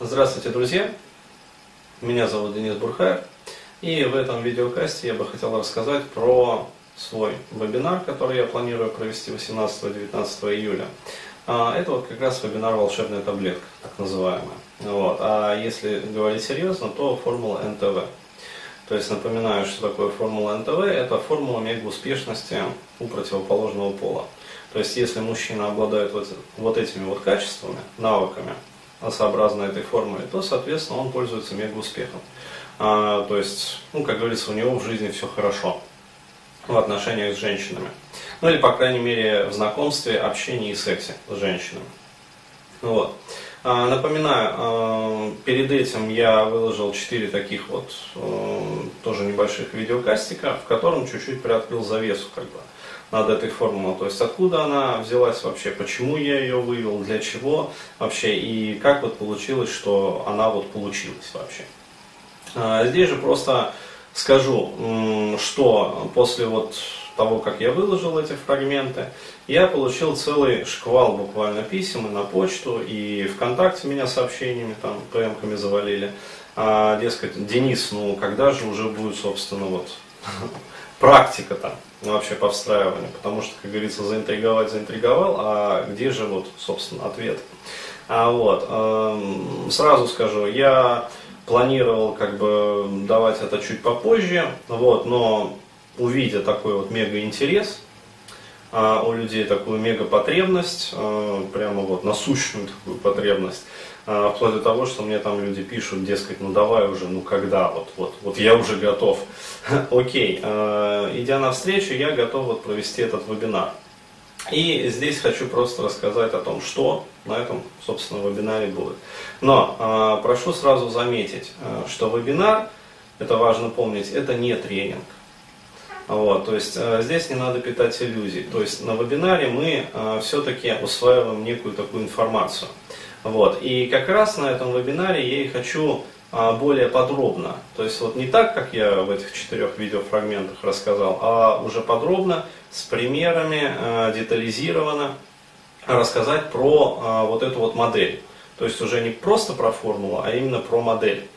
Здравствуйте, друзья! Меня зовут Денис Бурхаев. И в этом видеокасте я бы хотел рассказать про свой вебинар, который я планирую провести 18-19 июля. А, это вот как раз вебинар «Волшебная таблетка», так называемая. Вот. А если говорить серьезно, то формула НТВ. То есть напоминаю, что такое формула НТВ. Это формула мега успешности у противоположного пола. То есть если мужчина обладает вот, вот этими вот качествами, навыками, сообразно этой формуле, то, соответственно, он пользуется мега успехом. А, то есть, ну, как говорится, у него в жизни все хорошо в отношениях с женщинами. Ну или, по крайней мере, в знакомстве, общении и сексе с женщинами. Вот. А, напоминаю, а, перед этим я выложил 4 таких вот а, тоже небольших видеокастика, в котором чуть-чуть приоткрыл завесу как бы над этой формулой. То есть откуда она взялась вообще, почему я ее вывел, для чего вообще и как вот получилось, что она вот получилась вообще. А, здесь же просто скажу, что после вот того, как я выложил эти фрагменты, я получил целый шквал буквально писем и на почту, и ВКонтакте меня сообщениями, там, ПМ-ками завалили. А, дескать, Денис, ну когда же уже будет, собственно, вот практика там вообще по встраиванию, потому что, как говорится, заинтриговать заинтриговал, а где же вот, собственно, ответ? А вот, э, сразу скажу, я планировал как бы давать это чуть попозже, вот, но увидя такой вот мега интерес, а у людей такую мега потребность, э, прямо вот насущную такую потребность, э, вплоть до того, что мне там люди пишут, дескать, ну давай уже, ну когда, вот, вот, вот я уже готов. Окей, э, идя навстречу, я готов вот провести этот вебинар. И здесь хочу просто рассказать о том, что на этом, собственно, вебинаре будет. Но э, прошу сразу заметить, что вебинар, это важно помнить, это не тренинг. Вот, то есть здесь не надо питать иллюзий. То есть на вебинаре мы все-таки усваиваем некую такую информацию. Вот, и как раз на этом вебинаре я и хочу э, более подробно. То есть вот не так, как я в этих четырех видеофрагментах рассказал, а уже подробно, с примерами, э, детализированно рассказать про э, вот эту вот модель. То есть уже не просто про формулу, а именно про модель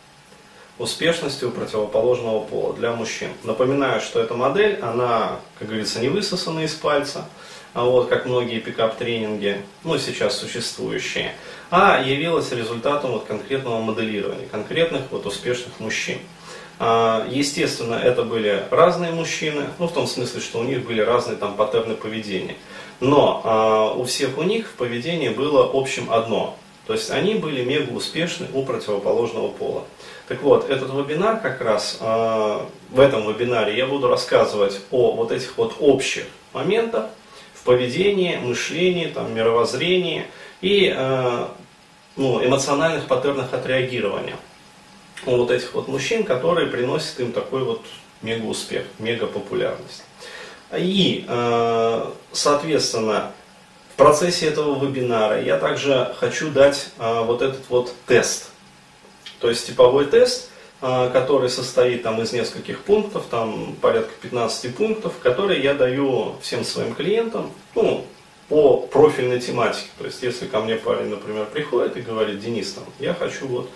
успешности у противоположного пола для мужчин. Напоминаю, что эта модель, она, как говорится, не высосана из пальца, а вот как многие пикап-тренинги, ну сейчас существующие, а явилась результатом вот конкретного моделирования, конкретных вот успешных мужчин. А, естественно, это были разные мужчины, ну в том смысле, что у них были разные там паттерны поведения. Но а, у всех у них в поведении было общим одно. То есть они были мега успешны у противоположного пола. Так вот, этот вебинар как раз, э, в этом вебинаре я буду рассказывать о вот этих вот общих моментах поведении, мышлении, там, мировоззрении и э, ну, эмоциональных паттернах отреагирования у вот этих вот мужчин, которые приносят им такой вот мега успех, мега популярность. И, э, соответственно, в процессе этого вебинара я также хочу дать э, вот этот вот тест – то есть типовой тест, который состоит там, из нескольких пунктов, там порядка 15 пунктов, которые я даю всем своим клиентам ну, по профильной тематике. То есть если ко мне парень, например, приходит и говорит, Денис, там, я хочу вот,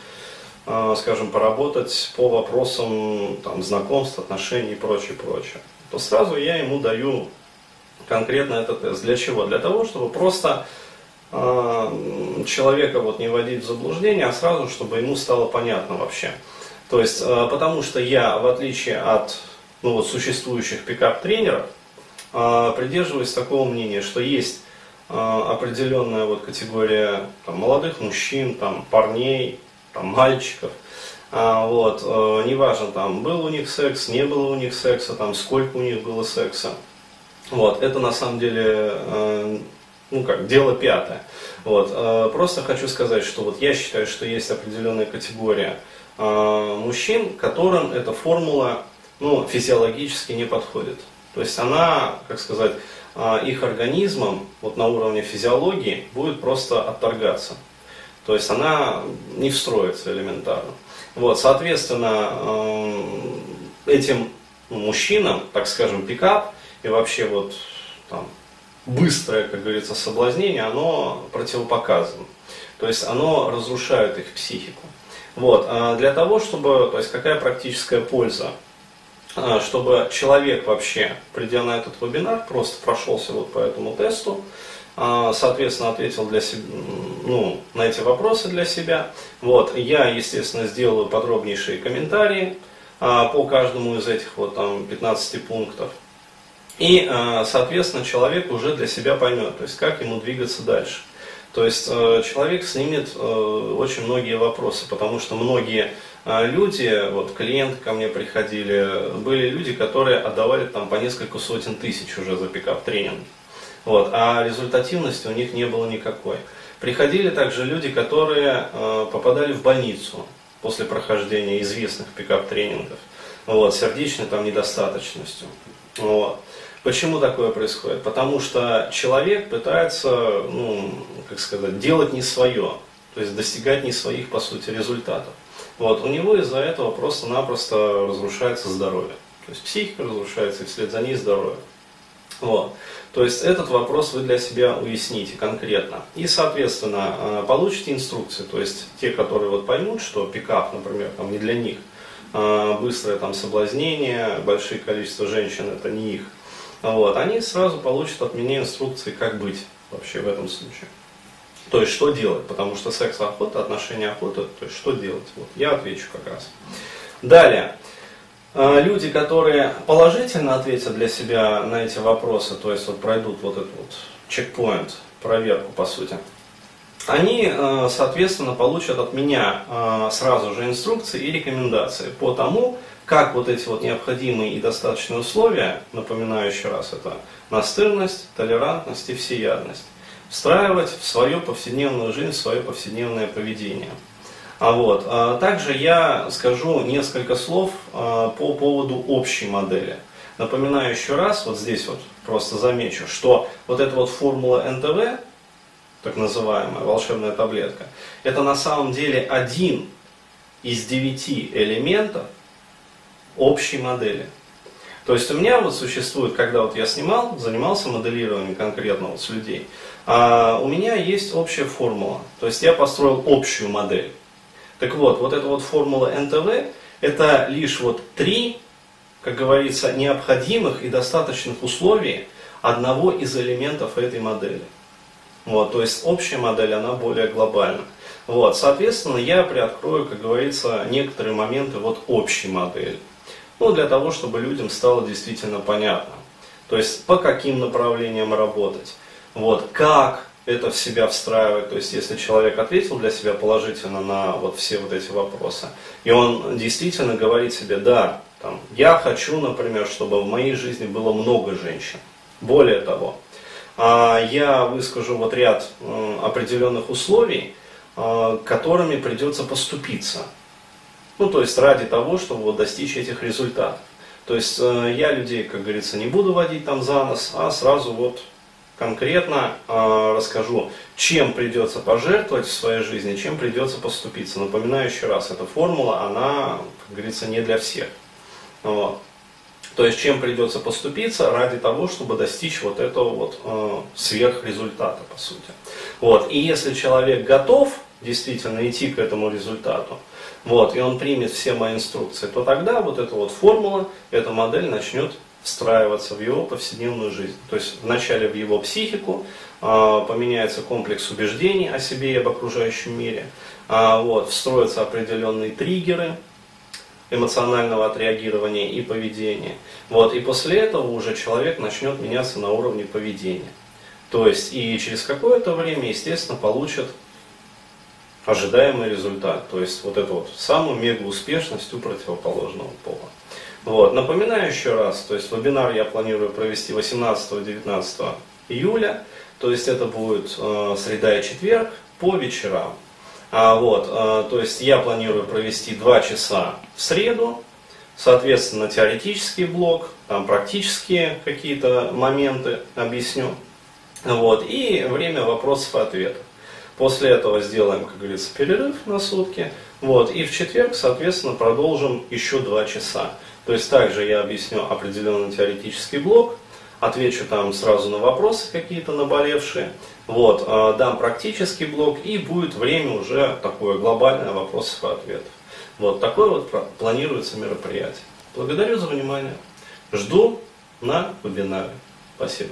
а, скажем, поработать по вопросам там, знакомств, отношений и прочее, прочее, то сразу я ему даю конкретно этот тест. Для чего? Для того, чтобы просто а, человека вот не вводить в заблуждение, а сразу, чтобы ему стало понятно вообще. То есть, а, потому что я, в отличие от ну, вот, существующих пикап-тренеров, а, придерживаюсь такого мнения, что есть определенная вот категория там, молодых мужчин, там, парней, там, мальчиков, вот, неважно, там, был у них секс, не было у них секса, там, сколько у них было секса. Вот, это на самом деле ну как, дело пятое. Вот. Э, просто хочу сказать, что вот я считаю, что есть определенная категория э, мужчин, которым эта формула ну, физиологически не подходит. То есть она, как сказать, э, их организмом вот на уровне физиологии будет просто отторгаться. То есть она не встроится элементарно. Вот, соответственно, этим мужчинам, так скажем, пикап и вообще вот там, быстрое, как говорится, соблазнение, оно противопоказано. То есть оно разрушает их психику. Вот. А для того, чтобы, то есть какая практическая польза? А, чтобы человек вообще, придя на этот вебинар, просто прошелся вот по этому тесту, а, соответственно, ответил для себя, ну, на эти вопросы для себя. Вот. Я, естественно, сделаю подробнейшие комментарии по каждому из этих вот там 15 пунктов. И, соответственно, человек уже для себя поймет, то есть как ему двигаться дальше. То есть э, человек снимет э, очень многие вопросы, потому что многие э, люди, вот клиенты ко мне приходили, были люди, которые отдавали там по несколько сотен тысяч уже за пикап тренинг. Вот, а результативности у них не было никакой. Приходили также люди, которые попадали в больницу после прохождения известных пикап тренингов, вот, сердечной там недостаточностью. Вот. Почему такое происходит? Потому что человек пытается, ну, как сказать, делать не свое, то есть достигать не своих, по сути, результатов. Вот, у него из-за этого просто-напросто разрушается здоровье. То есть психика разрушается, и вслед за ней здоровье. Вот. То есть этот вопрос вы для себя уясните конкретно. И, соответственно, э, получите инструкции. То есть те, которые вот поймут, что пикап, например, там не для них, э, быстрое там соблазнение, большое количество женщин это не их. Вот, они сразу получат от меня инструкции, как быть вообще в этом случае. То есть, что делать, потому что секс охота, отношения охота, то есть, что делать. Вот, я отвечу как раз. Далее. А, люди, которые положительно ответят для себя на эти вопросы, то есть вот пройдут вот этот вот чекпоинт, проверку по сути, они, а, соответственно, получат от меня а, сразу же инструкции и рекомендации по тому, как вот эти вот необходимые и достаточные условия, напоминаю еще раз, это настырность, толерантность и всеядность, встраивать в свою повседневную жизнь, в свое повседневное поведение. А вот, а также я скажу несколько слов по поводу общей модели. Напоминаю еще раз, вот здесь вот просто замечу, что вот эта вот формула НТВ, так называемая волшебная таблетка, это на самом деле один из девяти элементов, общей модели. То есть у меня вот существует, когда вот я снимал, занимался моделированием конкретно вот с людей, а у меня есть общая формула. То есть я построил общую модель. Так вот, вот эта вот формула НТВ, это лишь вот три, как говорится, необходимых и достаточных условий одного из элементов этой модели. Вот, то есть общая модель, она более глобальна. Вот, соответственно, я приоткрою, как говорится, некоторые моменты вот общей модели. Ну, для того, чтобы людям стало действительно понятно. То есть, по каким направлениям работать. Вот, как это в себя встраивать. То есть, если человек ответил для себя положительно на вот все вот эти вопросы, и он действительно говорит себе, да, там, я хочу, например, чтобы в моей жизни было много женщин. Более того, я выскажу вот ряд определенных условий, а, которыми придется поступиться. Ну, то есть ради того, чтобы вот достичь этих результатов. То есть э, я людей, как говорится, не буду водить там за нос, а сразу вот конкретно э, расскажу, чем придется пожертвовать в своей жизни, чем придется поступиться. Напоминаю еще раз, эта формула, она, как говорится, не для всех. Вот. То есть, чем придется поступиться ради того, чтобы достичь вот этого вот э, сверхрезультата, по сути. Вот. И если человек готов действительно идти к этому результату, вот, и он примет все мои инструкции, то тогда вот эта вот формула, эта модель начнет встраиваться в его повседневную жизнь. То есть вначале в его психику э, поменяется комплекс убеждений о себе и об окружающем мире, э, вот, встроятся определенные триггеры эмоционального отреагирования и поведения. Вот, и после этого уже человек начнет меняться на уровне поведения. То есть и через какое-то время, естественно, получит ожидаемый результат. То есть вот эту вот самую мега успешность у противоположного пола. Вот. Напоминаю еще раз, то есть вебинар я планирую провести 18-19 июля, то есть это будет э, среда и четверг по вечерам. А, вот, э, то есть я планирую провести 2 часа в среду, соответственно теоретический блок, там практические какие-то моменты объясню. Вот, и время вопросов и ответов. После этого сделаем, как говорится, перерыв на сутки. Вот, и в четверг, соответственно, продолжим еще два часа. То есть также я объясню определенный теоретический блок, отвечу там сразу на вопросы какие-то наболевшие. Вот, э, дам практический блок и будет время уже такое глобальное вопросов и ответов. Вот такое вот планируется мероприятие. Благодарю за внимание. Жду на вебинаре. Спасибо.